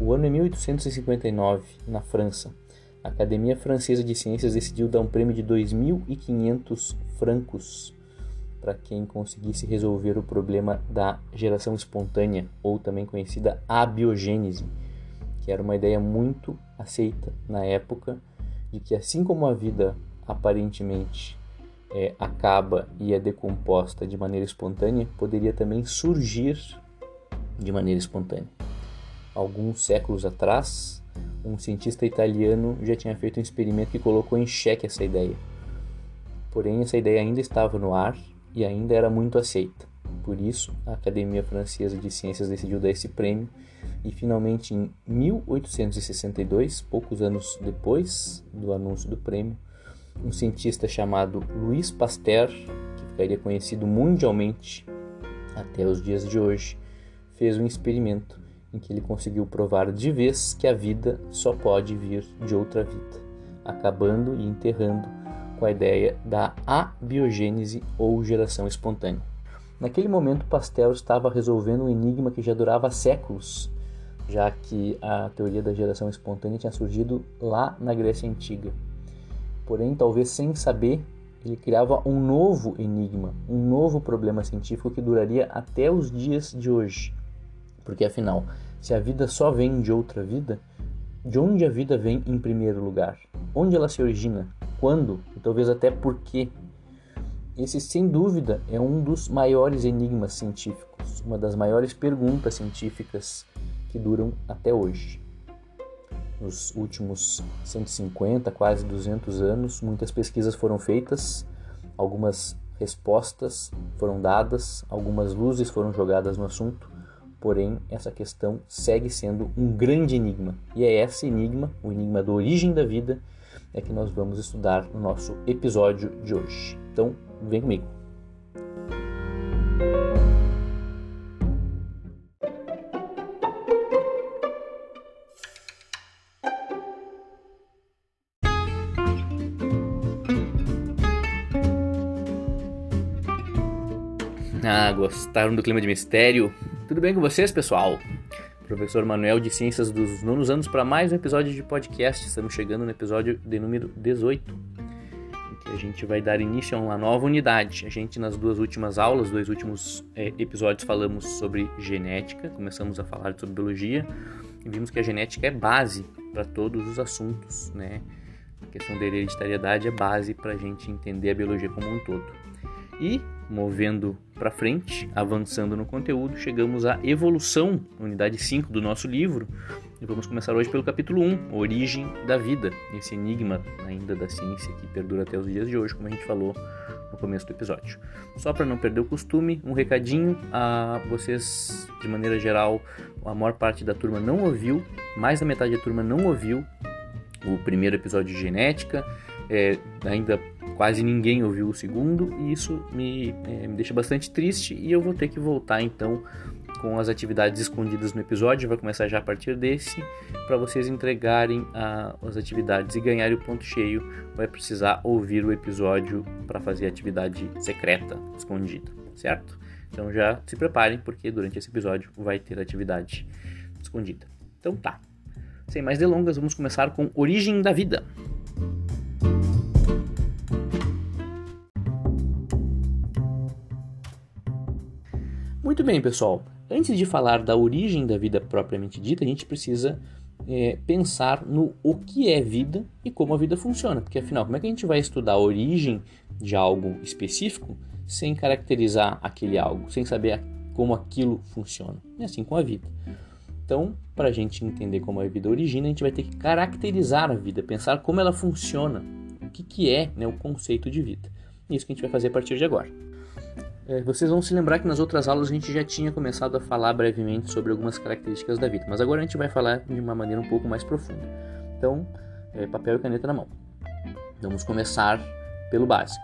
o ano é 1859, na França. A Academia Francesa de Ciências decidiu dar um prêmio de 2.500 francos para quem conseguisse resolver o problema da geração espontânea, ou também conhecida abiogênese, que era uma ideia muito aceita na época de que assim como a vida aparentemente é, acaba e é decomposta de maneira espontânea, poderia também surgir de maneira espontânea. Alguns séculos atrás, um cientista italiano já tinha feito um experimento que colocou em xeque essa ideia. Porém, essa ideia ainda estava no ar e ainda era muito aceita. Por isso, a Academia Francesa de Ciências decidiu dar esse prêmio e finalmente em 1862, poucos anos depois do anúncio do prêmio, um cientista chamado Louis Pasteur, que ficaria conhecido mundialmente até os dias de hoje, fez um experimento em que ele conseguiu provar de vez que a vida só pode vir de outra vida, acabando e enterrando com a ideia da abiogênese ou geração espontânea. Naquele momento, Pasteur estava resolvendo um enigma que já durava séculos, já que a teoria da geração espontânea tinha surgido lá na Grécia Antiga. Porém, talvez sem saber, ele criava um novo enigma, um novo problema científico que duraria até os dias de hoje. Porque afinal, se a vida só vem de outra vida, de onde a vida vem em primeiro lugar? Onde ela se origina? Quando? E talvez até por quê? Esse, sem dúvida, é um dos maiores enigmas científicos, uma das maiores perguntas científicas que duram até hoje. Nos últimos 150, quase 200 anos, muitas pesquisas foram feitas, algumas respostas foram dadas, algumas luzes foram jogadas no assunto, porém essa questão segue sendo um grande enigma. E é esse enigma, o enigma da origem da vida, é que nós vamos estudar no nosso episódio de hoje. Então, vem comigo. Ah, gostaram do clima de mistério? Tudo bem com vocês, pessoal? Professor Manuel de Ciências dos Nonos Anos para mais um episódio de podcast. Estamos chegando no episódio de número 18, em que a gente vai dar início a uma nova unidade. A gente, nas duas últimas aulas, dois últimos é, episódios, falamos sobre genética, começamos a falar sobre biologia e vimos que a genética é base para todos os assuntos, né? A questão da hereditariedade é base para a gente entender a biologia como um todo. E movendo para frente, avançando no conteúdo, chegamos à evolução, unidade 5 do nosso livro. E vamos começar hoje pelo capítulo 1, Origem da Vida, esse enigma ainda da ciência que perdura até os dias de hoje, como a gente falou no começo do episódio. Só para não perder o costume, um recadinho a vocês, de maneira geral, a maior parte da turma não ouviu, mais da metade da turma não ouviu o primeiro episódio de genética, é, ainda quase ninguém ouviu o segundo e isso me, é, me deixa bastante triste e eu vou ter que voltar então com as atividades escondidas no episódio, vai começar já a partir desse, para vocês entregarem a, as atividades e ganharem o ponto cheio, vai precisar ouvir o episódio para fazer a atividade secreta, escondida, certo? Então já se preparem, porque durante esse episódio vai ter atividade escondida. Então tá. Sem mais delongas, vamos começar com Origem da Vida. Muito bem, pessoal. Antes de falar da origem da vida propriamente dita, a gente precisa é, pensar no o que é vida e como a vida funciona. Porque afinal, como é que a gente vai estudar a origem de algo específico sem caracterizar aquele algo, sem saber como aquilo funciona? É assim com a vida. Então, para a gente entender como a vida origina, a gente vai ter que caracterizar a vida, pensar como ela funciona, o que, que é né, o conceito de vida. Isso que a gente vai fazer a partir de agora. É, vocês vão se lembrar que nas outras aulas a gente já tinha começado a falar brevemente sobre algumas características da vida, mas agora a gente vai falar de uma maneira um pouco mais profunda. Então, é, papel e caneta na mão. Vamos começar pelo básico.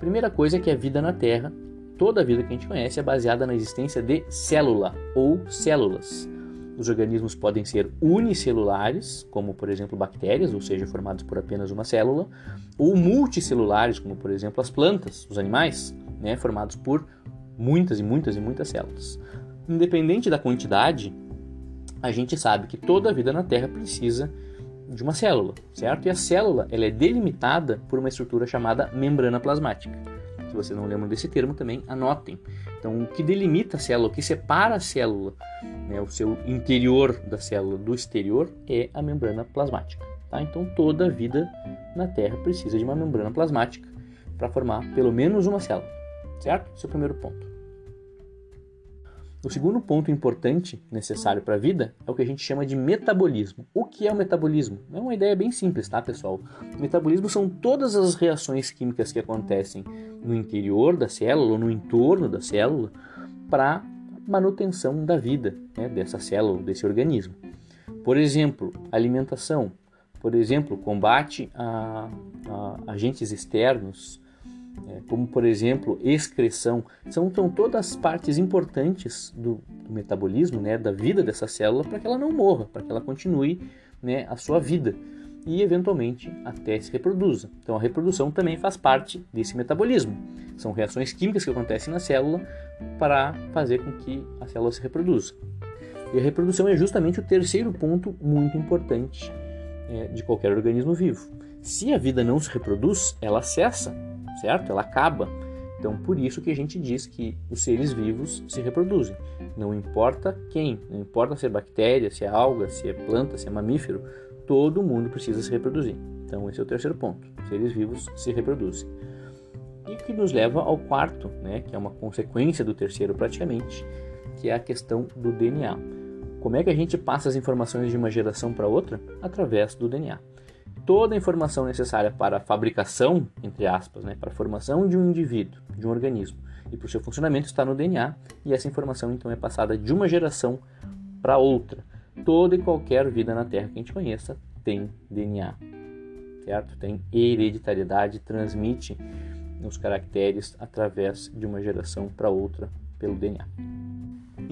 Primeira coisa é que a vida na Terra, toda a vida que a gente conhece, é baseada na existência de célula ou células. Os organismos podem ser unicelulares, como por exemplo bactérias, ou seja, formados por apenas uma célula, ou multicelulares, como por exemplo as plantas, os animais né, formados por muitas e muitas e muitas células. Independente da quantidade, a gente sabe que toda a vida na Terra precisa de uma célula, certo? E a célula ela é delimitada por uma estrutura chamada membrana plasmática. Se vocês não lembram desse termo também, anotem. Então, o que delimita a célula, o que separa a célula, né, o seu interior da célula do exterior, é a membrana plasmática. Tá? Então, toda a vida na Terra precisa de uma membrana plasmática para formar pelo menos uma célula, certo? Esse é o primeiro ponto. O segundo ponto importante necessário para a vida é o que a gente chama de metabolismo. O que é o metabolismo? É uma ideia bem simples, tá, pessoal? O metabolismo são todas as reações químicas que acontecem no interior da célula ou no entorno da célula para manutenção da vida né, dessa célula, desse organismo. Por exemplo, alimentação. Por exemplo, combate a, a agentes externos, como por exemplo excreção, são, são todas partes importantes do, do metabolismo, né, da vida dessa célula, para que ela não morra, para que ela continue né, a sua vida e eventualmente até se reproduza. Então a reprodução também faz parte desse metabolismo. São reações químicas que acontecem na célula para fazer com que a célula se reproduza. E a reprodução é justamente o terceiro ponto muito importante é, de qualquer organismo vivo. Se a vida não se reproduz, ela cessa certo? Ela acaba. Então, por isso que a gente diz que os seres vivos se reproduzem. Não importa quem, não importa se é bactéria, se é alga, se é planta, se é mamífero, todo mundo precisa se reproduzir. Então, esse é o terceiro ponto. Os seres vivos se reproduzem. E que nos leva ao quarto, né, que é uma consequência do terceiro praticamente, que é a questão do DNA. Como é que a gente passa as informações de uma geração para outra? Através do DNA toda a informação necessária para a fabricação, entre aspas, né, para a formação de um indivíduo, de um organismo e para o seu funcionamento está no DNA e essa informação então é passada de uma geração para outra. Toda e qualquer vida na Terra que a gente conheça tem DNA, certo? Tem hereditariedade, transmite os caracteres através de uma geração para outra pelo DNA.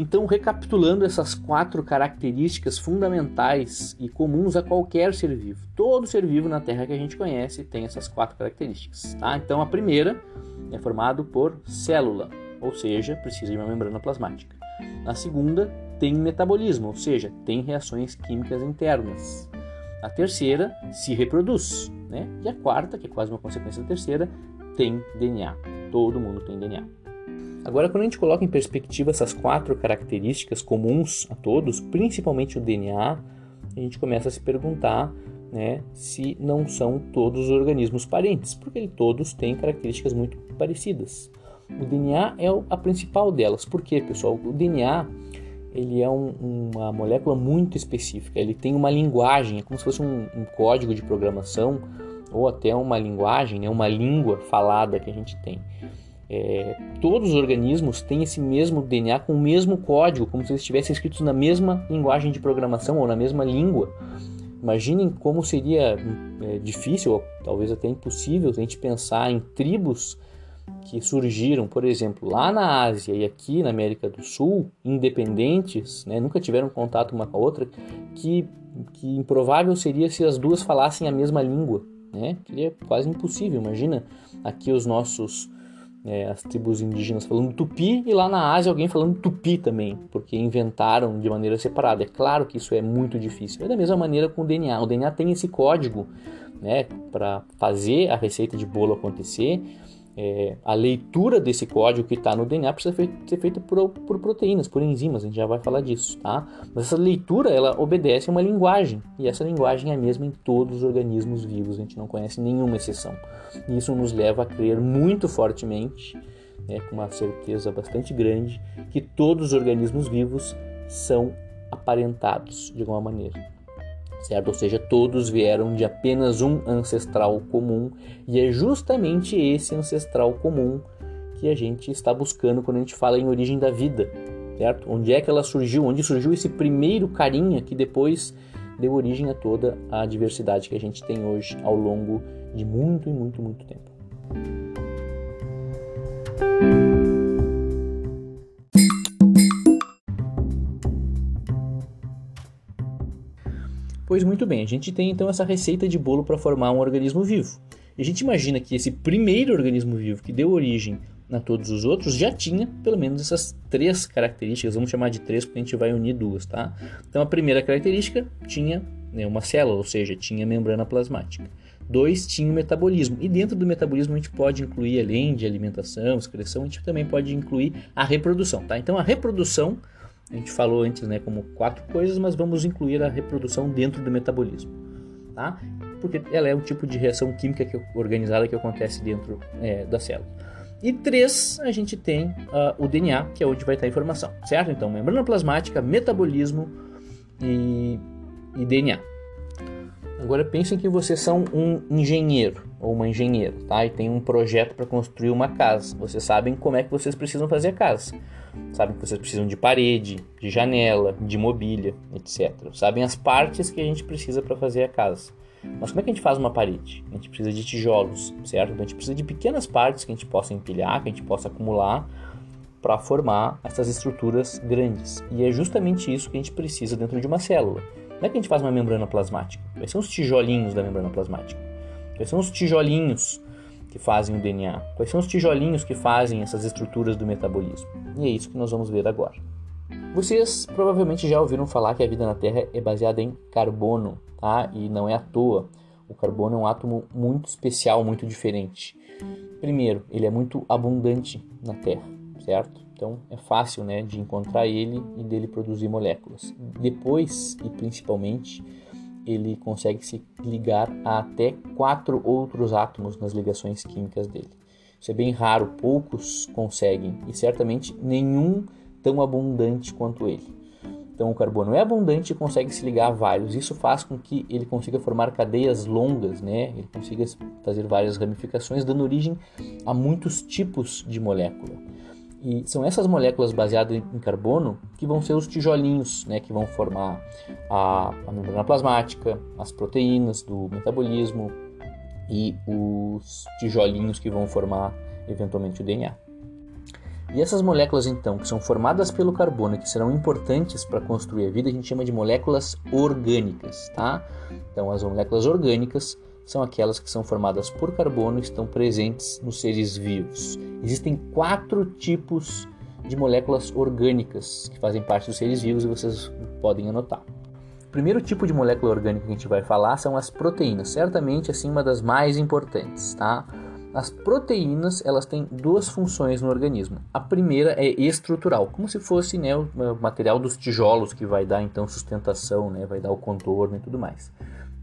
Então, recapitulando essas quatro características fundamentais e comuns a qualquer ser vivo, todo ser vivo na Terra que a gente conhece tem essas quatro características. Tá? Então, a primeira é formado por célula, ou seja, precisa de uma membrana plasmática. A segunda tem metabolismo, ou seja, tem reações químicas internas. A terceira se reproduz, né? E a quarta, que é quase uma consequência da terceira, tem DNA. Todo mundo tem DNA. Agora, quando a gente coloca em perspectiva essas quatro características comuns a todos, principalmente o DNA, a gente começa a se perguntar né, se não são todos os organismos parentes, porque todos têm características muito parecidas. O DNA é a principal delas. Por quê, pessoal? O DNA ele é um, uma molécula muito específica. Ele tem uma linguagem, é como se fosse um, um código de programação ou até uma linguagem, né, uma língua falada que a gente tem. É, todos os organismos têm esse mesmo DNA com o mesmo código, como se eles estivessem escritos na mesma linguagem de programação ou na mesma língua. Imaginem como seria é, difícil, ou talvez até impossível, a gente pensar em tribos que surgiram, por exemplo, lá na Ásia e aqui na América do Sul, independentes, né, nunca tiveram contato uma com a outra, que, que improvável seria se as duas falassem a mesma língua. Né? Seria quase impossível. Imagina aqui os nossos é, as tribos indígenas falando tupi e lá na Ásia alguém falando tupi também, porque inventaram de maneira separada. É claro que isso é muito difícil. É da mesma maneira com o DNA. O DNA tem esse código né, para fazer a receita de bolo acontecer é, a leitura desse código que está no DNA precisa ser feita por, por, proteínas, por enzimas, a gente já vai falar disso, tá? Mas essa leitura, ela obedece a uma linguagem, e essa linguagem é a mesma em todos os organismos vivos, a gente não conhece nenhuma exceção. E isso nos leva a crer muito fortemente, né, com uma certeza bastante grande, que todos os organismos vivos são aparentados de alguma maneira certo? Ou seja, todos vieram de apenas um ancestral comum e é justamente esse ancestral comum que a gente está buscando quando a gente fala em origem da vida, certo? Onde é que ela surgiu? Onde surgiu esse primeiro carinha que depois deu origem a toda a diversidade que a gente tem hoje ao longo de muito e muito, muito tempo. Pois muito bem, a gente tem então essa receita de bolo para formar um organismo vivo. E a gente imagina que esse primeiro organismo vivo que deu origem a todos os outros já tinha pelo menos essas três características, vamos chamar de três porque a gente vai unir duas, tá? Então a primeira característica tinha né, uma célula, ou seja, tinha membrana plasmática. Dois, tinha o metabolismo. E dentro do metabolismo a gente pode incluir, além de alimentação, excreção, a gente também pode incluir a reprodução, tá? Então a reprodução, a gente falou antes, né, como quatro coisas, mas vamos incluir a reprodução dentro do metabolismo, tá? Porque ela é um tipo de reação química que, organizada que acontece dentro é, da célula. E três, a gente tem uh, o DNA, que é onde vai estar a informação, certo? Então, membrana plasmática, metabolismo e, e DNA. Agora pensem que vocês são um engenheiro ou uma engenheira, tá? E tem um projeto para construir uma casa. Vocês sabem como é que vocês precisam fazer a casa. Sabem que vocês precisam de parede, de janela, de mobília, etc. Sabem as partes que a gente precisa para fazer a casa. Mas como é que a gente faz uma parede? A gente precisa de tijolos, certo? Então a gente precisa de pequenas partes que a gente possa empilhar, que a gente possa acumular para formar essas estruturas grandes. E é justamente isso que a gente precisa dentro de uma célula. Como é que a gente faz uma membrana plasmática? Quais são os tijolinhos da membrana plasmática? Quais são os tijolinhos que fazem o DNA? Quais são os tijolinhos que fazem essas estruturas do metabolismo? E é isso que nós vamos ver agora. Vocês provavelmente já ouviram falar que a vida na Terra é baseada em carbono, tá? E não é à toa. O carbono é um átomo muito especial, muito diferente. Primeiro, ele é muito abundante na Terra, certo? Então é fácil né, de encontrar ele e dele produzir moléculas. Depois, e principalmente, ele consegue se ligar a até quatro outros átomos nas ligações químicas dele. Isso é bem raro, poucos conseguem e certamente nenhum tão abundante quanto ele. Então o carbono é abundante e consegue se ligar a vários. Isso faz com que ele consiga formar cadeias longas, né? Ele consiga fazer várias ramificações, dando origem a muitos tipos de molécula. E são essas moléculas baseadas em carbono que vão ser os tijolinhos, né, que vão formar a, a membrana plasmática, as proteínas do metabolismo e os tijolinhos que vão formar eventualmente o DNA. E essas moléculas, então, que são formadas pelo carbono e que serão importantes para construir a vida, a gente chama de moléculas orgânicas, tá? Então, as moléculas orgânicas são aquelas que são formadas por carbono e estão presentes nos seres vivos. Existem quatro tipos de moléculas orgânicas que fazem parte dos seres vivos e vocês podem anotar. O primeiro tipo de molécula orgânica que a gente vai falar são as proteínas, certamente assim uma das mais importantes, tá? As proteínas elas têm duas funções no organismo. A primeira é estrutural, como se fosse né, o material dos tijolos que vai dar então sustentação, né, vai dar o contorno e tudo mais.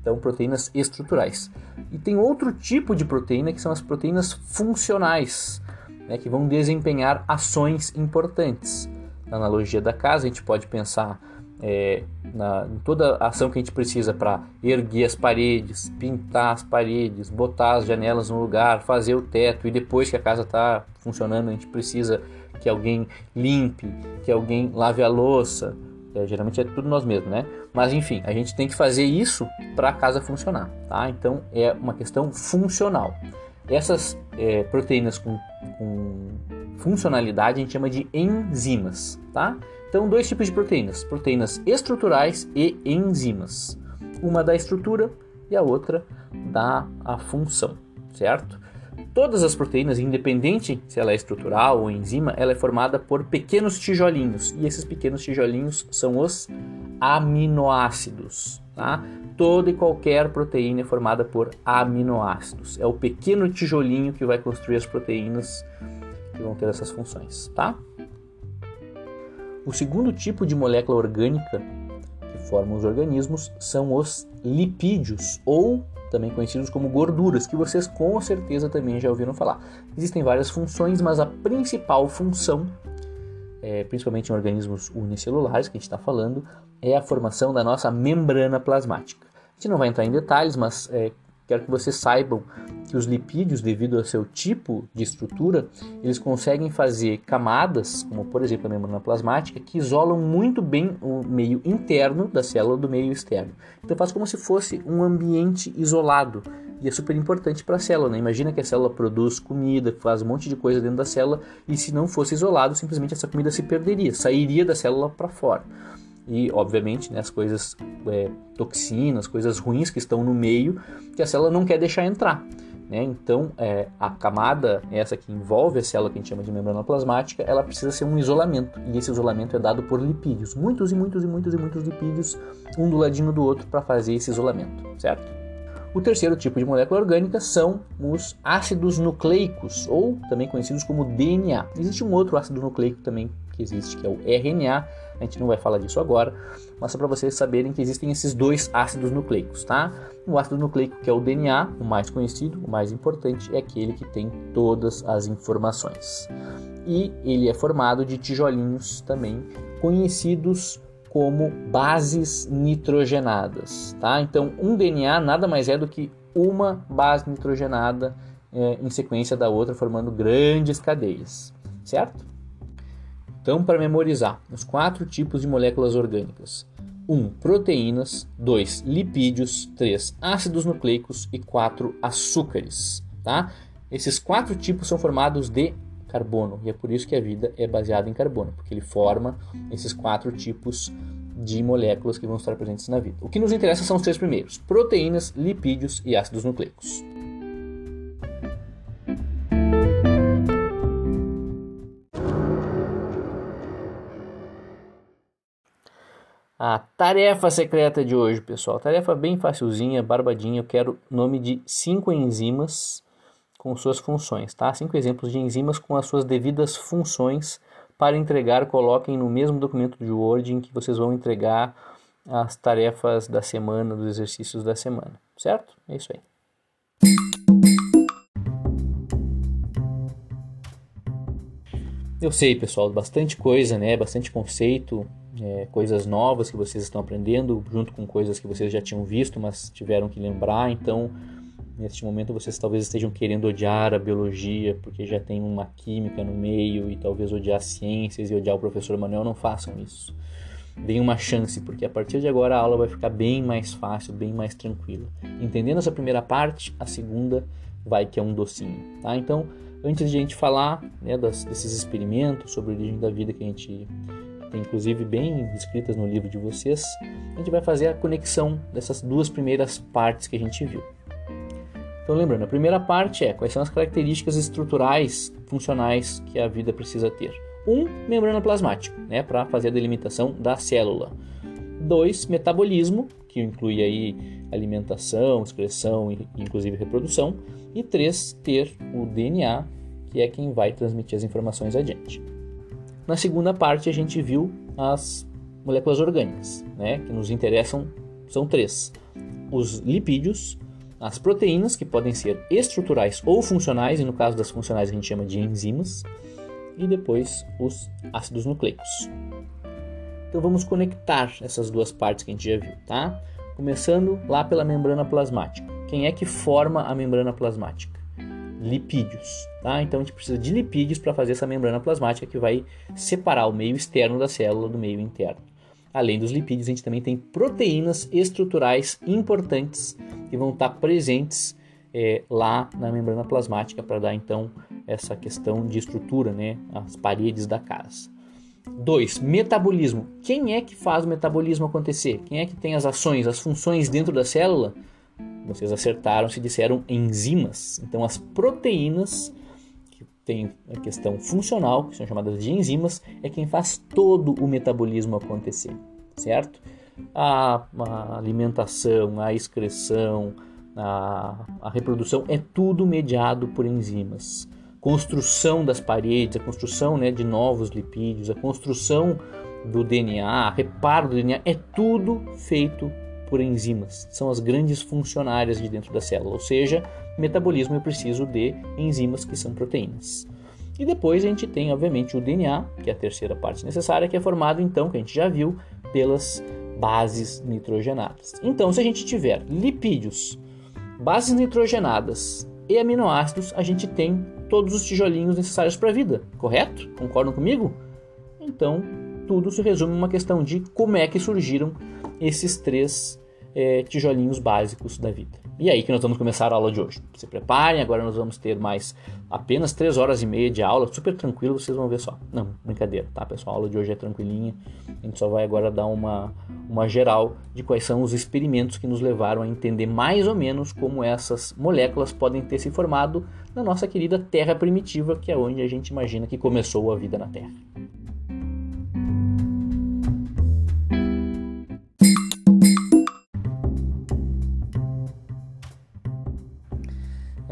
Então, proteínas estruturais. E tem outro tipo de proteína que são as proteínas funcionais, né, que vão desempenhar ações importantes. Na analogia da casa, a gente pode pensar é, na, em toda a ação que a gente precisa para erguer as paredes, pintar as paredes, botar as janelas no lugar, fazer o teto e depois que a casa está funcionando, a gente precisa que alguém limpe, que alguém lave a louça, é, geralmente é tudo nós mesmos, né? Mas enfim, a gente tem que fazer isso para a casa funcionar, tá? Então é uma questão funcional. Essas é, proteínas com, com funcionalidade a gente chama de enzimas, tá? Então, dois tipos de proteínas: proteínas estruturais e enzimas. Uma dá estrutura e a outra dá a função, certo? Todas as proteínas, independente se ela é estrutural ou enzima, ela é formada por pequenos tijolinhos. E esses pequenos tijolinhos são os aminoácidos. Tá? Toda e qualquer proteína é formada por aminoácidos. É o pequeno tijolinho que vai construir as proteínas que vão ter essas funções. Tá? O segundo tipo de molécula orgânica que forma os organismos são os lipídios ou também conhecidos como gorduras, que vocês com certeza também já ouviram falar. Existem várias funções, mas a principal função, é, principalmente em organismos unicelulares que a gente está falando, é a formação da nossa membrana plasmática. A gente não vai entrar em detalhes, mas é, Quero que vocês saibam que os lipídios, devido ao seu tipo de estrutura, eles conseguem fazer camadas, como por exemplo a membrana plasmática, que isolam muito bem o meio interno da célula do meio externo. Então faz como se fosse um ambiente isolado. E é super importante para a célula. Né? Imagina que a célula produz comida, faz um monte de coisa dentro da célula, e se não fosse isolado, simplesmente essa comida se perderia, sairia da célula para fora e, obviamente, né, as coisas é, toxinas, coisas ruins que estão no meio, que a célula não quer deixar entrar. Né? Então, é, a camada, essa que envolve a célula que a gente chama de membrana plasmática, ela precisa ser um isolamento. E esse isolamento é dado por lipídios. Muitos e muitos e muitos e muitos lipídios, um do ladinho do outro, para fazer esse isolamento, certo? O terceiro tipo de molécula orgânica são os ácidos nucleicos, ou também conhecidos como DNA. Existe um outro ácido nucleico também que existe, que é o RNA. A gente não vai falar disso agora, mas só para vocês saberem que existem esses dois ácidos nucleicos, tá? O ácido nucleico, que é o DNA, o mais conhecido, o mais importante, é aquele que tem todas as informações. E ele é formado de tijolinhos também, conhecidos como bases nitrogenadas, tá? Então, um DNA nada mais é do que uma base nitrogenada é, em sequência da outra, formando grandes cadeias, certo? Então, para memorizar, os quatro tipos de moléculas orgânicas: 1. Um, proteínas, 2. lipídios, 3. ácidos nucleicos e 4. açúcares. Tá? Esses quatro tipos são formados de carbono e é por isso que a vida é baseada em carbono, porque ele forma esses quatro tipos de moléculas que vão estar presentes na vida. O que nos interessa são os três primeiros: proteínas, lipídios e ácidos nucleicos. A tarefa secreta de hoje, pessoal. Tarefa bem facilzinha, barbadinha. Eu quero nome de cinco enzimas com suas funções, tá? Cinco exemplos de enzimas com as suas devidas funções para entregar. Coloquem no mesmo documento de Word em que vocês vão entregar as tarefas da semana, dos exercícios da semana, certo? É isso aí. Eu sei, pessoal, bastante coisa, né? Bastante conceito, é, coisas novas que vocês estão aprendendo, junto com coisas que vocês já tinham visto, mas tiveram que lembrar. Então, neste momento, vocês talvez estejam querendo odiar a biologia, porque já tem uma química no meio, e talvez odiar ciências e odiar o professor Manuel. Não façam isso. Deem uma chance, porque a partir de agora a aula vai ficar bem mais fácil, bem mais tranquila. Entendendo essa primeira parte, a segunda vai que é um docinho, tá? Então, antes de a gente falar né, das, desses experimentos sobre a origem da vida que a gente inclusive bem descritas no livro de vocês, a gente vai fazer a conexão dessas duas primeiras partes que a gente viu. Então, lembrando, a primeira parte é quais são as características estruturais, funcionais que a vida precisa ter. Um, membrana plasmática, né, para fazer a delimitação da célula. Dois, metabolismo, que inclui aí alimentação, excreção e inclusive reprodução. E três, ter o DNA, que é quem vai transmitir as informações adiante. Na segunda parte, a gente viu as moléculas orgânicas, né, que nos interessam são três: os lipídios, as proteínas, que podem ser estruturais ou funcionais, e no caso das funcionais a gente chama de enzimas, e depois os ácidos nucleicos. Então vamos conectar essas duas partes que a gente já viu, tá? Começando lá pela membrana plasmática. Quem é que forma a membrana plasmática? Lipídios. Tá? Então a gente precisa de lipídios para fazer essa membrana plasmática que vai separar o meio externo da célula do meio interno. Além dos lipídios, a gente também tem proteínas estruturais importantes que vão estar presentes é, lá na membrana plasmática para dar então essa questão de estrutura, né, as paredes da casa. 2. Metabolismo. Quem é que faz o metabolismo acontecer? Quem é que tem as ações, as funções dentro da célula? Vocês acertaram se disseram enzimas. Então, as proteínas, que tem a questão funcional, que são chamadas de enzimas, é quem faz todo o metabolismo acontecer, certo? A, a alimentação, a excreção, a, a reprodução é tudo mediado por enzimas. Construção das paredes, a construção né, de novos lipídios, a construção do DNA, reparo do DNA, é tudo feito por enzimas. São as grandes funcionárias de dentro da célula, ou seja, metabolismo eu preciso de enzimas que são proteínas. E depois a gente tem, obviamente, o DNA, que é a terceira parte necessária, que é formado então, que a gente já viu, pelas bases nitrogenadas. Então, se a gente tiver lipídios, bases nitrogenadas e aminoácidos, a gente tem todos os tijolinhos necessários para a vida, correto? Concordam comigo? Então, tudo se resume a uma questão de como é que surgiram esses três é, tijolinhos básicos da vida. E é aí que nós vamos começar a aula de hoje. Se preparem, agora nós vamos ter mais apenas 3 horas e meia de aula, super tranquilo, vocês vão ver só. Não, brincadeira, tá pessoal? A aula de hoje é tranquilinha. A gente só vai agora dar uma, uma geral de quais são os experimentos que nos levaram a entender mais ou menos como essas moléculas podem ter se formado na nossa querida Terra primitiva, que é onde a gente imagina que começou a vida na Terra.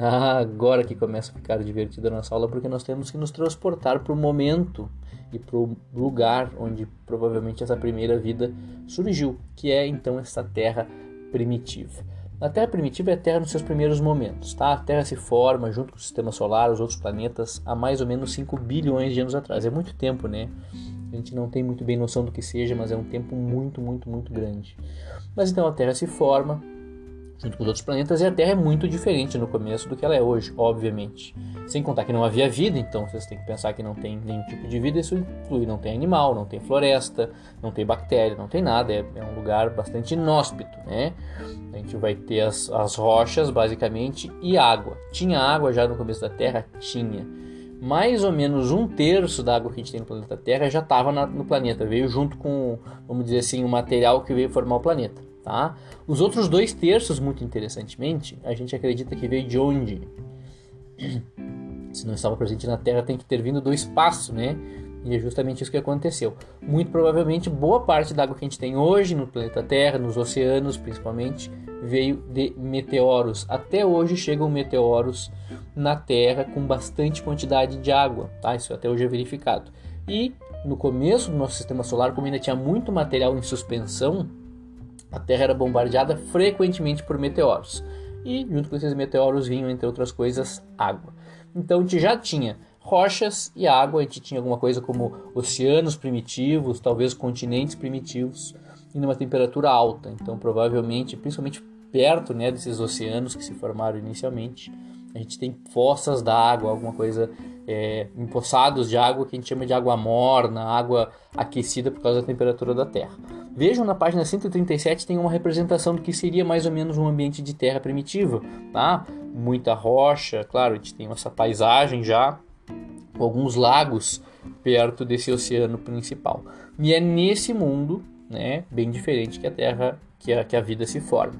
Agora que começa a ficar divertida a nossa aula, porque nós temos que nos transportar para o momento e para o lugar onde provavelmente essa primeira vida surgiu, que é então essa Terra primitiva. A Terra primitiva é a Terra nos seus primeiros momentos, tá? A Terra se forma junto com o Sistema Solar, os outros planetas, há mais ou menos 5 bilhões de anos atrás. É muito tempo, né? A gente não tem muito bem noção do que seja, mas é um tempo muito, muito, muito grande. Mas então a Terra se forma, junto com os outros planetas, e a Terra é muito diferente no começo do que ela é hoje, obviamente. Sem contar que não havia vida, então vocês têm que pensar que não tem nenhum tipo de vida, isso inclui, não tem animal, não tem floresta, não tem bactéria, não tem nada, é, é um lugar bastante inóspito, né? A gente vai ter as, as rochas, basicamente, e água. Tinha água já no começo da Terra? Tinha. Mais ou menos um terço da água que a gente tem no planeta Terra já estava no planeta, veio junto com, vamos dizer assim, o material que veio formar o planeta. Tá? Os outros dois terços, muito interessantemente, a gente acredita que veio de onde? Se não estava presente na Terra, tem que ter vindo do espaço, né? E é justamente isso que aconteceu. Muito provavelmente, boa parte da água que a gente tem hoje no planeta Terra, nos oceanos principalmente, veio de meteoros. Até hoje chegam meteoros na Terra com bastante quantidade de água, tá? Isso até hoje é verificado. E no começo do nosso sistema solar, como ainda tinha muito material em suspensão, a Terra era bombardeada frequentemente por meteoros. E junto com esses meteoros vinham, entre outras coisas, água. Então a gente já tinha rochas e água, a gente tinha alguma coisa como oceanos primitivos, talvez continentes primitivos, e numa temperatura alta. Então provavelmente, principalmente perto né, desses oceanos que se formaram inicialmente, a gente tem fossas d'água, alguma coisa é, empoçados de água que a gente chama de água morna, água aquecida por causa da temperatura da Terra. Vejam na página 137 tem uma representação do que seria mais ou menos um ambiente de terra primitiva, tá? Muita rocha, claro, a gente tem essa paisagem já, alguns lagos perto desse oceano principal. E é nesse mundo, né, bem diferente que a Terra, que a, que a vida se forma.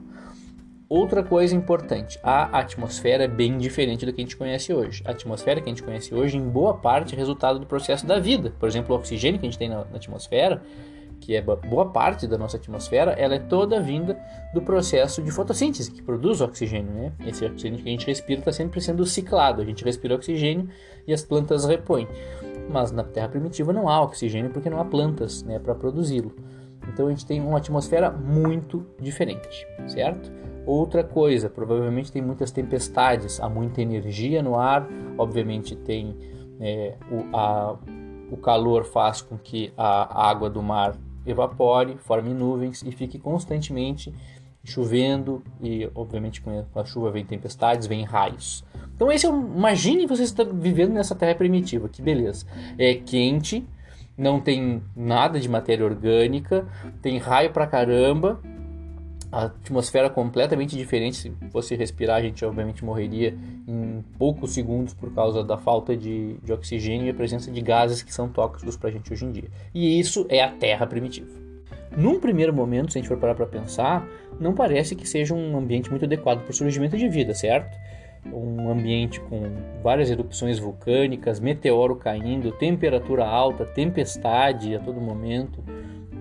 Outra coisa importante, a atmosfera é bem diferente do que a gente conhece hoje. A atmosfera que a gente conhece hoje, em boa parte, é resultado do processo da vida. Por exemplo, o oxigênio que a gente tem na, na atmosfera que é boa parte da nossa atmosfera, ela é toda vinda do processo de fotossíntese, que produz oxigênio. Né? Esse oxigênio que a gente respira está sempre sendo ciclado. A gente respira oxigênio e as plantas repõem. Mas na Terra primitiva não há oxigênio porque não há plantas né, para produzi-lo. Então a gente tem uma atmosfera muito diferente, certo? Outra coisa, provavelmente tem muitas tempestades, há muita energia no ar, obviamente tem é, o, a, o calor faz com que a água do mar evapore, forme nuvens e fique constantemente chovendo e obviamente com a chuva vem tempestades, vem raios. Então esse é imagine você estar vivendo nessa terra primitiva, que beleza. É quente, não tem nada de matéria orgânica, tem raio pra caramba, a atmosfera completamente diferente. Se fosse respirar, a gente obviamente morreria em poucos segundos por causa da falta de, de oxigênio e a presença de gases que são tóxicos para a gente hoje em dia. E isso é a Terra primitiva. Num primeiro momento, se a gente for parar para pensar, não parece que seja um ambiente muito adequado para o surgimento de vida, certo? Um ambiente com várias erupções vulcânicas, meteoro caindo, temperatura alta, tempestade a todo momento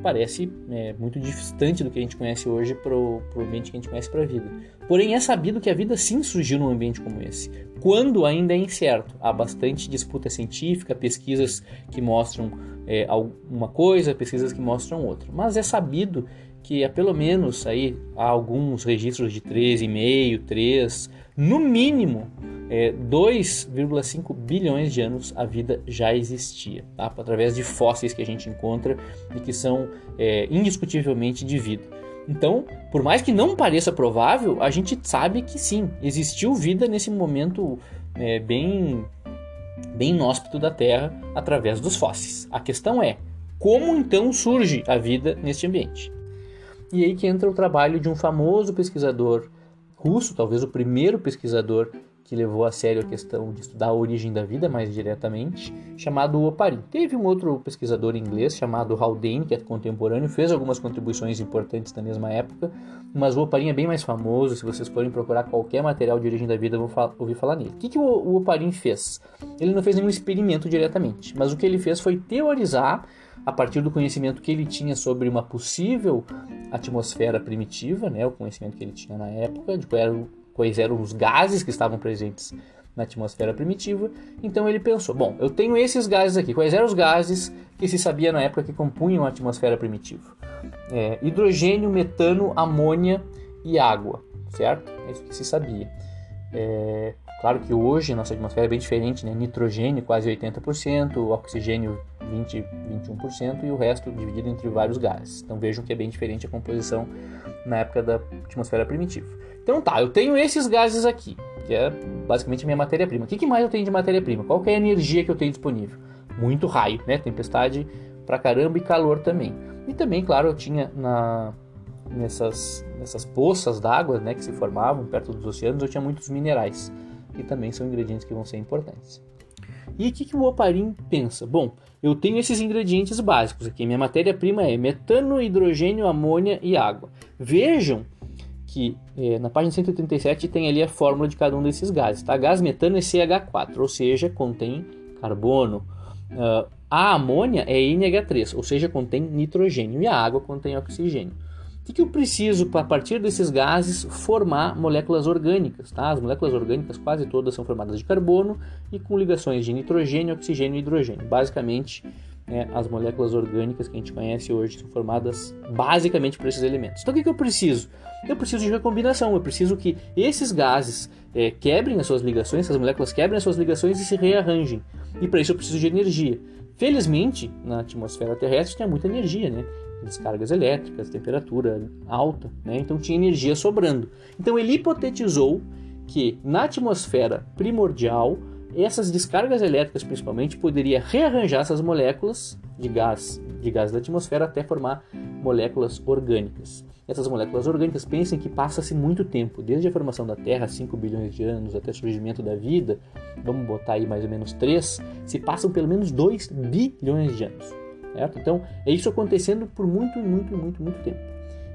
parece é, muito distante do que a gente conhece hoje para o ambiente que a gente conhece para a vida. Porém, é sabido que a vida sim surgiu num ambiente como esse, quando ainda é incerto. Há bastante disputa científica, pesquisas que mostram é, uma coisa, pesquisas que mostram outra. Mas é sabido que há pelo menos aí há alguns registros de 3,5, 3, no mínimo é, 2,5 bilhões de anos a vida já existia, tá? através de fósseis que a gente encontra e que são é, indiscutivelmente de vida. Então, por mais que não pareça provável, a gente sabe que sim, existiu vida nesse momento é, bem, bem inóspito da Terra através dos fósseis. A questão é, como então surge a vida neste ambiente? E aí que entra o trabalho de um famoso pesquisador russo, talvez o primeiro pesquisador que levou a sério a questão de estudar a origem da vida mais diretamente, chamado Oparin. Teve um outro pesquisador inglês chamado Haldane, que é contemporâneo, fez algumas contribuições importantes na mesma época, mas o Oparin é bem mais famoso, se vocês forem procurar qualquer material de origem da vida, vão ouvir falar nele. O que, que o Oparin fez? Ele não fez nenhum experimento diretamente, mas o que ele fez foi teorizar a partir do conhecimento que ele tinha sobre uma possível atmosfera primitiva, né, o conhecimento que ele tinha na época, de qual era quais eram os gases que estavam presentes na atmosfera primitiva. Então ele pensou: bom, eu tenho esses gases aqui. Quais eram os gases que se sabia na época que compunham a atmosfera primitiva? É, hidrogênio, metano, amônia e água, certo? É isso que se sabia. É, claro que hoje a nossa atmosfera é bem diferente, né? Nitrogênio quase 80%, oxigênio 20, 21% e o resto dividido entre vários gases. Então vejam que é bem diferente a composição na época da atmosfera primitiva. Então tá, eu tenho esses gases aqui, que é basicamente minha matéria-prima. O que, que, mais eu tenho de matéria-prima? Qual é a energia que eu tenho disponível? Muito raio, né? Tempestade pra caramba e calor também. E também, claro, eu tinha na, nessas, nessas poças d'água né, que se formavam perto dos oceanos, eu tinha muitos minerais, que também são ingredientes que vão ser importantes. E o que, que o Oparin pensa? Bom, eu tenho esses ingredientes básicos aqui. Minha matéria-prima é metano, hidrogênio, amônia e água. Vejam que é, na página 137 tem ali a fórmula de cada um desses gases. Tá? Gás metano é CH4, ou seja, contém carbono. Uh, a amônia é NH3, ou seja, contém nitrogênio. E a água contém oxigênio. O que, eu preciso para, a partir desses gases, formar moléculas orgânicas? Tá? As moléculas orgânicas quase todas são formadas de carbono e com ligações de nitrogênio, oxigênio e hidrogênio. Basicamente, né, as moléculas orgânicas que a gente conhece hoje são formadas basicamente por esses elementos. Então o que, que eu preciso? Eu preciso de recombinação, eu preciso que esses gases é, quebrem as suas ligações, essas moléculas quebrem as suas ligações e se rearranjem. E para isso eu preciso de energia. Felizmente, na atmosfera terrestre tinha muita energia, né? Descargas elétricas, temperatura alta, né? Então tinha energia sobrando. Então ele hipotetizou que na atmosfera primordial essas descargas elétricas principalmente poderia rearranjar essas moléculas de gás, de gás da atmosfera até formar moléculas orgânicas. Essas moléculas orgânicas pensem que passa-se muito tempo, desde a formação da Terra, 5 bilhões de anos, até o surgimento da vida, vamos botar aí mais ou menos 3, se passam pelo menos 2 bilhões de anos. Certo? Então, é isso acontecendo por muito, muito, muito, muito tempo.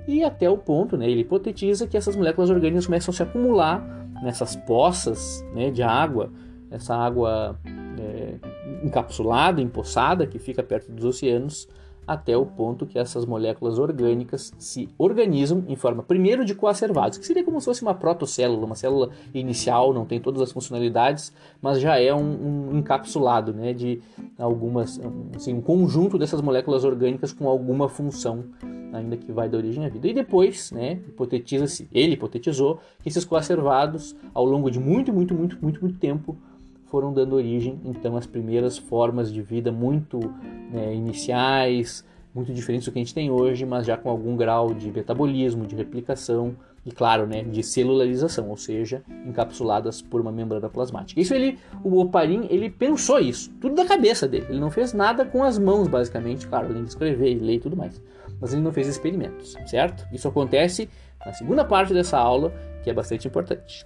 E até o ponto, né, ele hipotetiza que essas moléculas orgânicas começam a se acumular nessas poças né, de água essa água é, encapsulada, empoçada, que fica perto dos oceanos, até o ponto que essas moléculas orgânicas se organizam em forma, primeiro, de coacervados, que seria como se fosse uma protocélula, uma célula inicial, não tem todas as funcionalidades, mas já é um, um encapsulado, né, de algumas, assim, um conjunto dessas moléculas orgânicas com alguma função, ainda que vai da origem à vida. E depois, né, hipotetiza-se, ele hipotetizou que esses coacervados, ao longo de muito, muito, muito, muito, muito tempo, foram dando origem então às primeiras formas de vida muito né, iniciais, muito diferentes do que a gente tem hoje, mas já com algum grau de metabolismo, de replicação e claro, né, de celularização, ou seja, encapsuladas por uma membrana plasmática. Isso ele, o Oparin, ele pensou isso, tudo da cabeça dele. Ele não fez nada com as mãos, basicamente, claro, além de escrever, ler e tudo mais. Mas ele não fez experimentos, certo? Isso acontece na segunda parte dessa aula, que é bastante importante.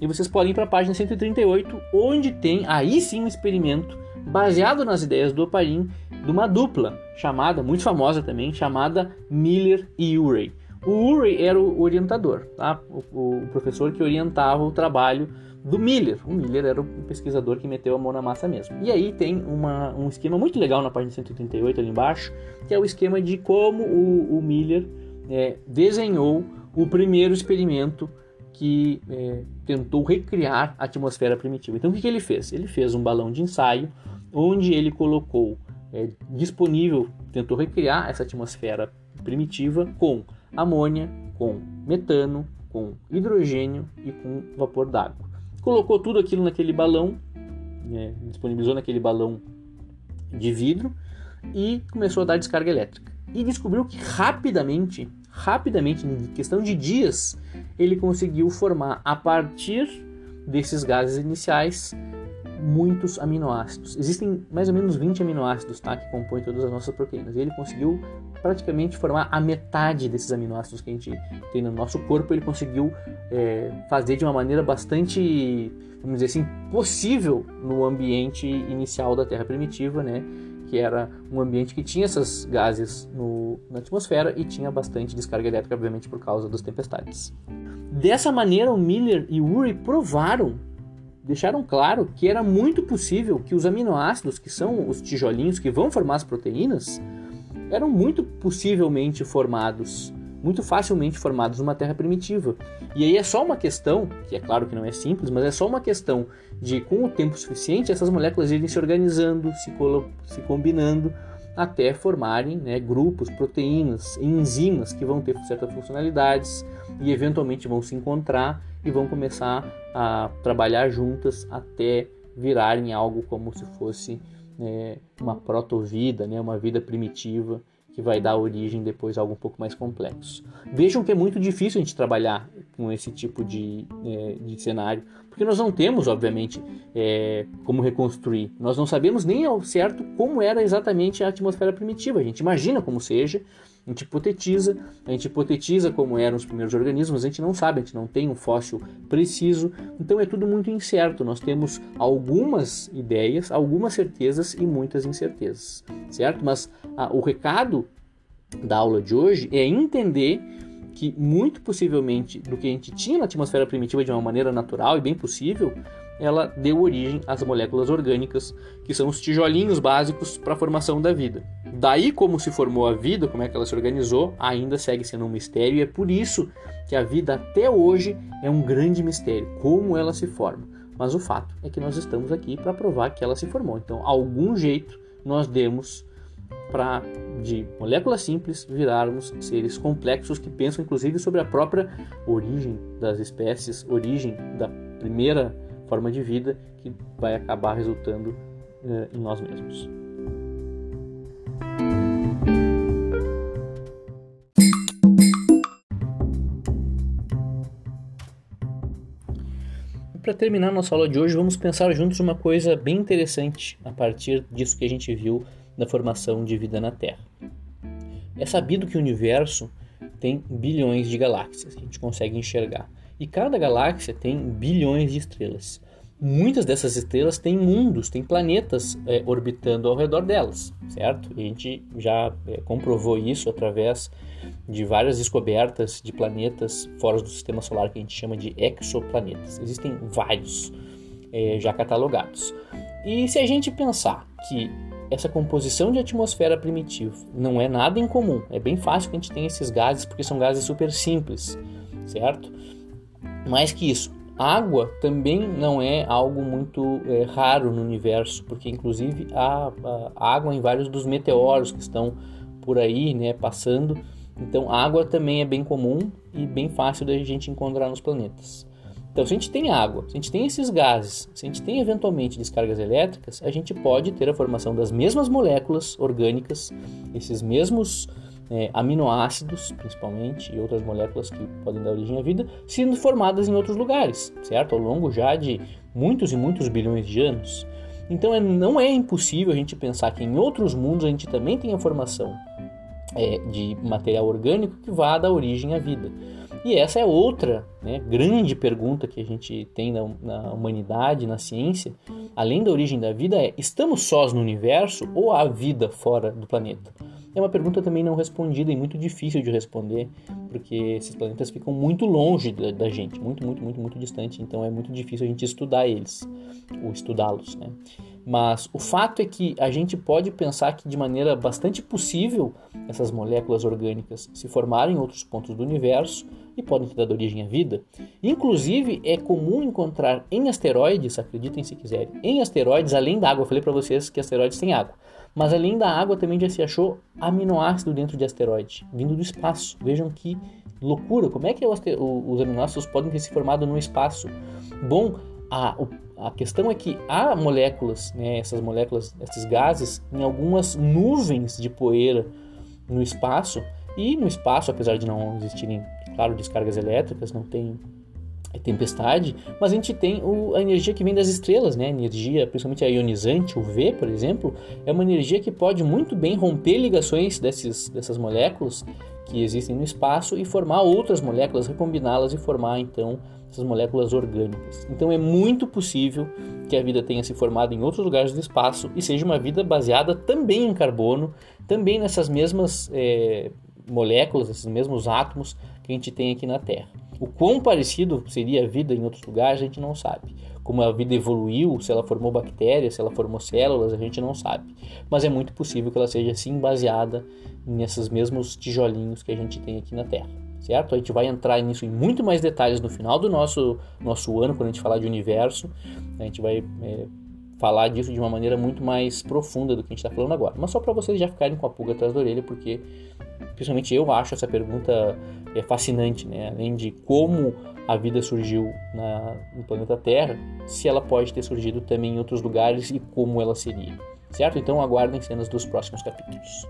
E vocês podem ir para a página 138, onde tem aí sim um experimento baseado nas ideias do Oparin de uma dupla chamada, muito famosa também, chamada Miller e Urey. O Urey era o orientador, tá? o, o professor que orientava o trabalho do Miller. O Miller era o pesquisador que meteu a mão na massa mesmo. E aí tem uma, um esquema muito legal na página 138 ali embaixo, que é o esquema de como o, o Miller é, desenhou o primeiro experimento que é, tentou recriar a atmosfera primitiva. Então, o que, que, ele fez? Ele fez um balão de ensaio onde ele colocou é, disponível, tentou recriar essa atmosfera primitiva com amônia, com metano, com hidrogênio e com vapor d'água. Colocou tudo aquilo naquele balão, é, disponibilizou naquele balão de vidro e começou a dar descarga elétrica. E descobriu que rapidamente rapidamente, em questão de dias, ele conseguiu formar a partir desses gases iniciais muitos aminoácidos. Existem mais ou menos 20 aminoácidos tá, que compõem todas as nossas proteínas. E ele conseguiu praticamente formar a metade desses aminoácidos que a gente tem no nosso corpo. Ele conseguiu é, fazer de uma maneira bastante, vamos dizer assim, possível no ambiente inicial da Terra primitiva, né? Que era um ambiente que tinha esses gases no, na atmosfera e tinha bastante descarga elétrica, obviamente por causa das tempestades. Dessa maneira, o Miller e Urey provaram, deixaram claro que era muito possível que os aminoácidos, que são os tijolinhos que vão formar as proteínas, eram muito possivelmente formados muito facilmente formados numa terra primitiva. E aí é só uma questão, que é claro que não é simples, mas é só uma questão de, com o tempo suficiente, essas moléculas irem se organizando, se, se combinando, até formarem né, grupos, proteínas, enzimas que vão ter certas funcionalidades e eventualmente vão se encontrar e vão começar a trabalhar juntas até virarem algo como se fosse né, uma protovida, né, uma vida primitiva que vai dar origem depois a algo um pouco mais complexo. Vejam que é muito difícil a gente trabalhar com esse tipo de, é, de cenário, porque nós não temos, obviamente, é, como reconstruir. Nós não sabemos nem ao certo como era exatamente a atmosfera primitiva. A gente imagina como seja, a gente hipotetiza, a gente hipotetiza como eram os primeiros organismos, a gente não sabe, a gente não tem um fóssil preciso, então é tudo muito incerto. Nós temos algumas ideias, algumas certezas e muitas incertezas, certo? Mas ah, o recado da aula de hoje é entender que muito possivelmente do que a gente tinha na atmosfera primitiva de uma maneira natural e bem possível, ela deu origem às moléculas orgânicas, que são os tijolinhos básicos para a formação da vida. Daí como se formou a vida, como é que ela se organizou, ainda segue sendo um mistério e é por isso que a vida até hoje é um grande mistério, como ela se forma. Mas o fato é que nós estamos aqui para provar que ela se formou. Então, algum jeito nós demos para de moléculas simples virarmos seres complexos que pensam inclusive sobre a própria origem das espécies, origem da primeira forma de vida que vai acabar resultando uh, em nós mesmos. Para terminar nossa aula de hoje, vamos pensar juntos uma coisa bem interessante a partir disso que a gente viu da formação de vida na Terra. É sabido que o universo tem bilhões de galáxias, a gente consegue enxergar. E cada galáxia tem bilhões de estrelas. Muitas dessas estrelas têm mundos, têm planetas é, orbitando ao redor delas, certo? E a gente já é, comprovou isso através de várias descobertas de planetas fora do sistema solar que a gente chama de exoplanetas. Existem vários é, já catalogados. E se a gente pensar que essa composição de atmosfera primitiva não é nada incomum. É bem fácil que a gente tenha esses gases porque são gases super simples, certo? Mais que isso, água também não é algo muito é, raro no universo, porque inclusive há, há, água em vários dos meteoros que estão por aí, né, passando. Então, água também é bem comum e bem fácil da gente encontrar nos planetas. Então, se a gente tem água, se a gente tem esses gases, se a gente tem eventualmente descargas elétricas, a gente pode ter a formação das mesmas moléculas orgânicas, esses mesmos é, aminoácidos, principalmente, e outras moléculas que podem dar origem à vida, sendo formadas em outros lugares, certo? Ao longo já de muitos e muitos bilhões de anos. Então, é, não é impossível a gente pensar que em outros mundos a gente também tem a formação é, de material orgânico que vá dar origem à vida. E essa é outra né, grande pergunta que a gente tem na, na, humanidade, na ciência, além da origem da vida, é: estamos sós no universo ou há vida fora do planeta? É uma pergunta também não respondida e muito difícil de responder, porque esses planetas ficam muito longe da, da gente, muito, muito, muito, muito distante, então é muito difícil a gente estudar eles, ou estudá-los, né? Mas o fato é que a gente pode pensar que de maneira bastante possível essas moléculas orgânicas se formarem em outros pontos do universo podem ter dado origem à vida. Inclusive, é comum encontrar em asteroides, acreditem se quiserem, em asteroides, além da água, eu falei para vocês que asteroides têm água, mas além da água também já se achou aminoácido dentro de asteroide, vindo do espaço. Vejam que loucura, como é que os aminoácidos podem ter se formado no espaço? Bom, a, a questão é que há moléculas, né, essas moléculas, esses gases, em algumas nuvens de poeira no espaço, e no espaço, apesar de não existirem, claro, descargas elétricas, não tem é tempestade, mas a gente tem o, a energia que vem das estrelas, né? A energia, principalmente a ionizante, o V, por exemplo, é uma energia que pode muito bem romper ligações desses, dessas moléculas que existem no espaço e formar outras moléculas, recombiná-las e formar então essas moléculas orgânicas. Então é muito possível que a vida tenha se formado em outros lugares do espaço e seja uma vida baseada também em carbono, também nessas mesmas é, moléculas, esses mesmos átomos que a gente tem aqui na Terra. O quão parecido seria a vida em outros lugares a gente não sabe. Como a vida evoluiu, se ela formou bactérias, se ela formou células, a gente não sabe. Mas é muito possível que ela seja assim baseada nesses mesmos tijolinhos que a gente tem aqui na Terra. Certo? A gente vai entrar nisso em muito mais detalhes no final do nosso, nosso ano, quando a gente falar de universo. A gente vai é, falar disso de uma maneira muito mais profunda do que a gente está falando agora. Mas só para vocês já ficarem com a pulga atrás da orelha, porque principalmente eu acho essa pergunta é fascinante, né? Além de como a vida surgiu na, no planeta Terra, se ela pode ter surgido também em outros lugares e como ela seria, certo? Então aguardem cenas dos próximos capítulos.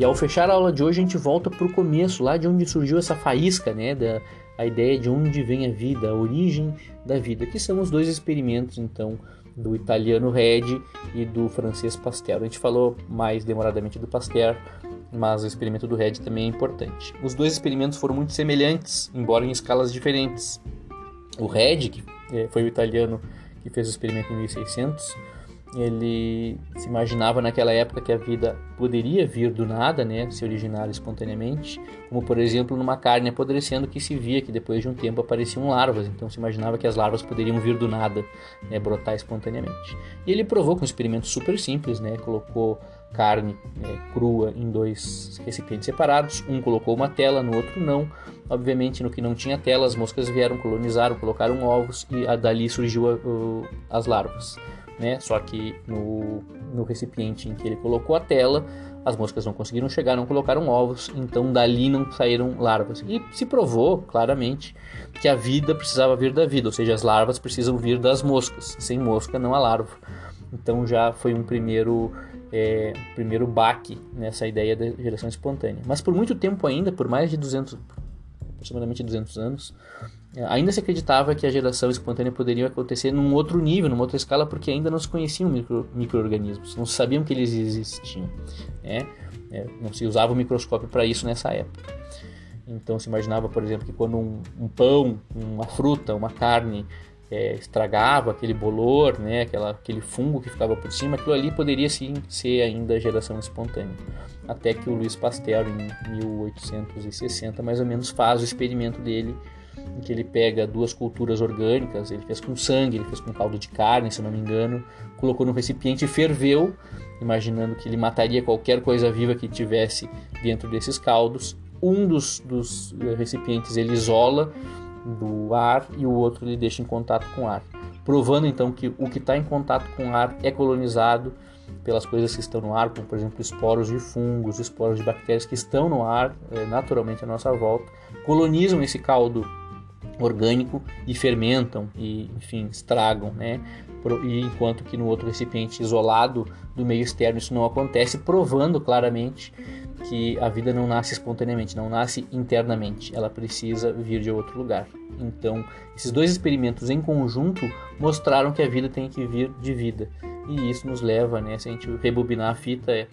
E ao fechar a aula de hoje, a gente volta para o começo, lá de onde surgiu essa faísca, né? Da, a ideia de onde vem a vida, a origem da vida, que são os dois experimentos, então, do italiano Red e do francês Pasteur. A gente falou mais demoradamente do Pasteur, mas o experimento do Red também é importante. Os dois experimentos foram muito semelhantes, embora em escalas diferentes. O Red, que eh, foi o italiano que fez o experimento em 1600, ele se imaginava naquela época que a vida poderia vir do nada, né, se originar espontaneamente, como por exemplo numa carne apodrecendo que se via que depois de um tempo apareciam larvas, então se imaginava que as larvas poderiam vir do nada, né, brotar espontaneamente. E ele provou com um experimento super simples, né, colocou carne né, crua em dois recipientes separados, um colocou uma tela, no outro não. Obviamente, no que não tinha tela, as moscas vieram, colonizaram, colocaram ovos e dali surgiu a, a, as larvas né? Só que no, no recipiente em que ele colocou a tela, as moscas não conseguiram chegar, não colocaram ovos, então dali não saíram larvas. E se provou claramente que a vida precisava vir da vida, ou seja, as larvas precisam vir das moscas. Sem mosca não há larva. Então já foi um primeiro é, primeiro baque nessa ideia da geração espontânea. Mas por muito tempo ainda, por mais de 200, aproximadamente 200 anos, é, ainda se acreditava que a geração espontânea poderia acontecer num outro nível, numa outra escala, porque ainda não se conheciam micro, micro-organismos, não sabiam que eles existiam. Né? Não se usava o microscópio para isso nessa época. Então se imaginava, por exemplo, que quando um, um pão, uma fruta, uma carne é, estragava aquele bolor, né, aquela, aquele fungo que ficava por cima, aquilo ali poderia sim ser ainda geração espontânea. Até que o Luiz Pasteur, em 1860, mais ou menos, faz o experimento dele em que ele pega duas culturas orgânicas, ele fez com sangue, ele fez com caldo de carne, se não me engano, colocou no recipiente e ferveu, imaginando que ele mataria qualquer coisa viva que tivesse dentro desses caldos. Um dos, dos eh, recipientes ele isola do ar e o outro ele deixa em contato com o ar, provando então que o que está em contato com o ar é colonizado pelas coisas que estão no ar, como por exemplo esporos de fungos, esporos de bactérias que estão no ar é, naturalmente à nossa volta, colonizam esse caldo orgânico e fermentam e, enfim, estragam, né? E enquanto que no outro recipiente isolado do meio externo isso não acontece, provando claramente que a vida não nasce espontaneamente, não nasce internamente, ela precisa vir de outro lugar. Então, esses dois experimentos em conjunto mostraram que a vida tem que vir de vida. E isso nos leva, né, se a gente rebobinar a fita, é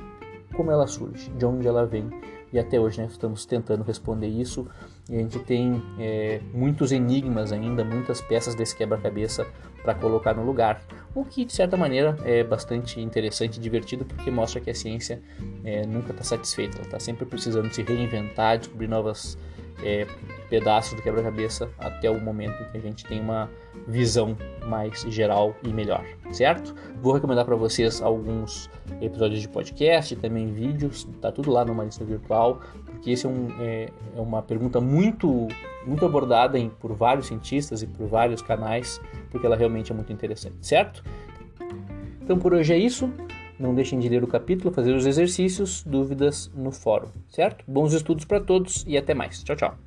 como ela surge, de onde ela vem. E até hoje né, estamos tentando responder isso e a gente tem é, muitos enigmas ainda, muitas peças desse quebra-cabeça para colocar no lugar. O que, de certa maneira, é bastante interessante e divertido, porque mostra que a ciência é, nunca está satisfeita, ela está sempre precisando se reinventar, descobrir novas é, pedaços do quebra-cabeça até o momento em que a gente tem uma visão mais geral e melhor, certo? Vou recomendar para vocês alguns episódios de podcast, também vídeos, tá tudo lá no lista virtual, porque esse é, um, é, é, uma pergunta muito muito abordada em, por vários cientistas e por vários canais, porque ela realmente é muito interessante, certo? Então por hoje é isso. Não deixem de ler o capítulo, fazer os exercícios, dúvidas no fórum, certo? Bons estudos para todos e até mais. Tchau, tchau.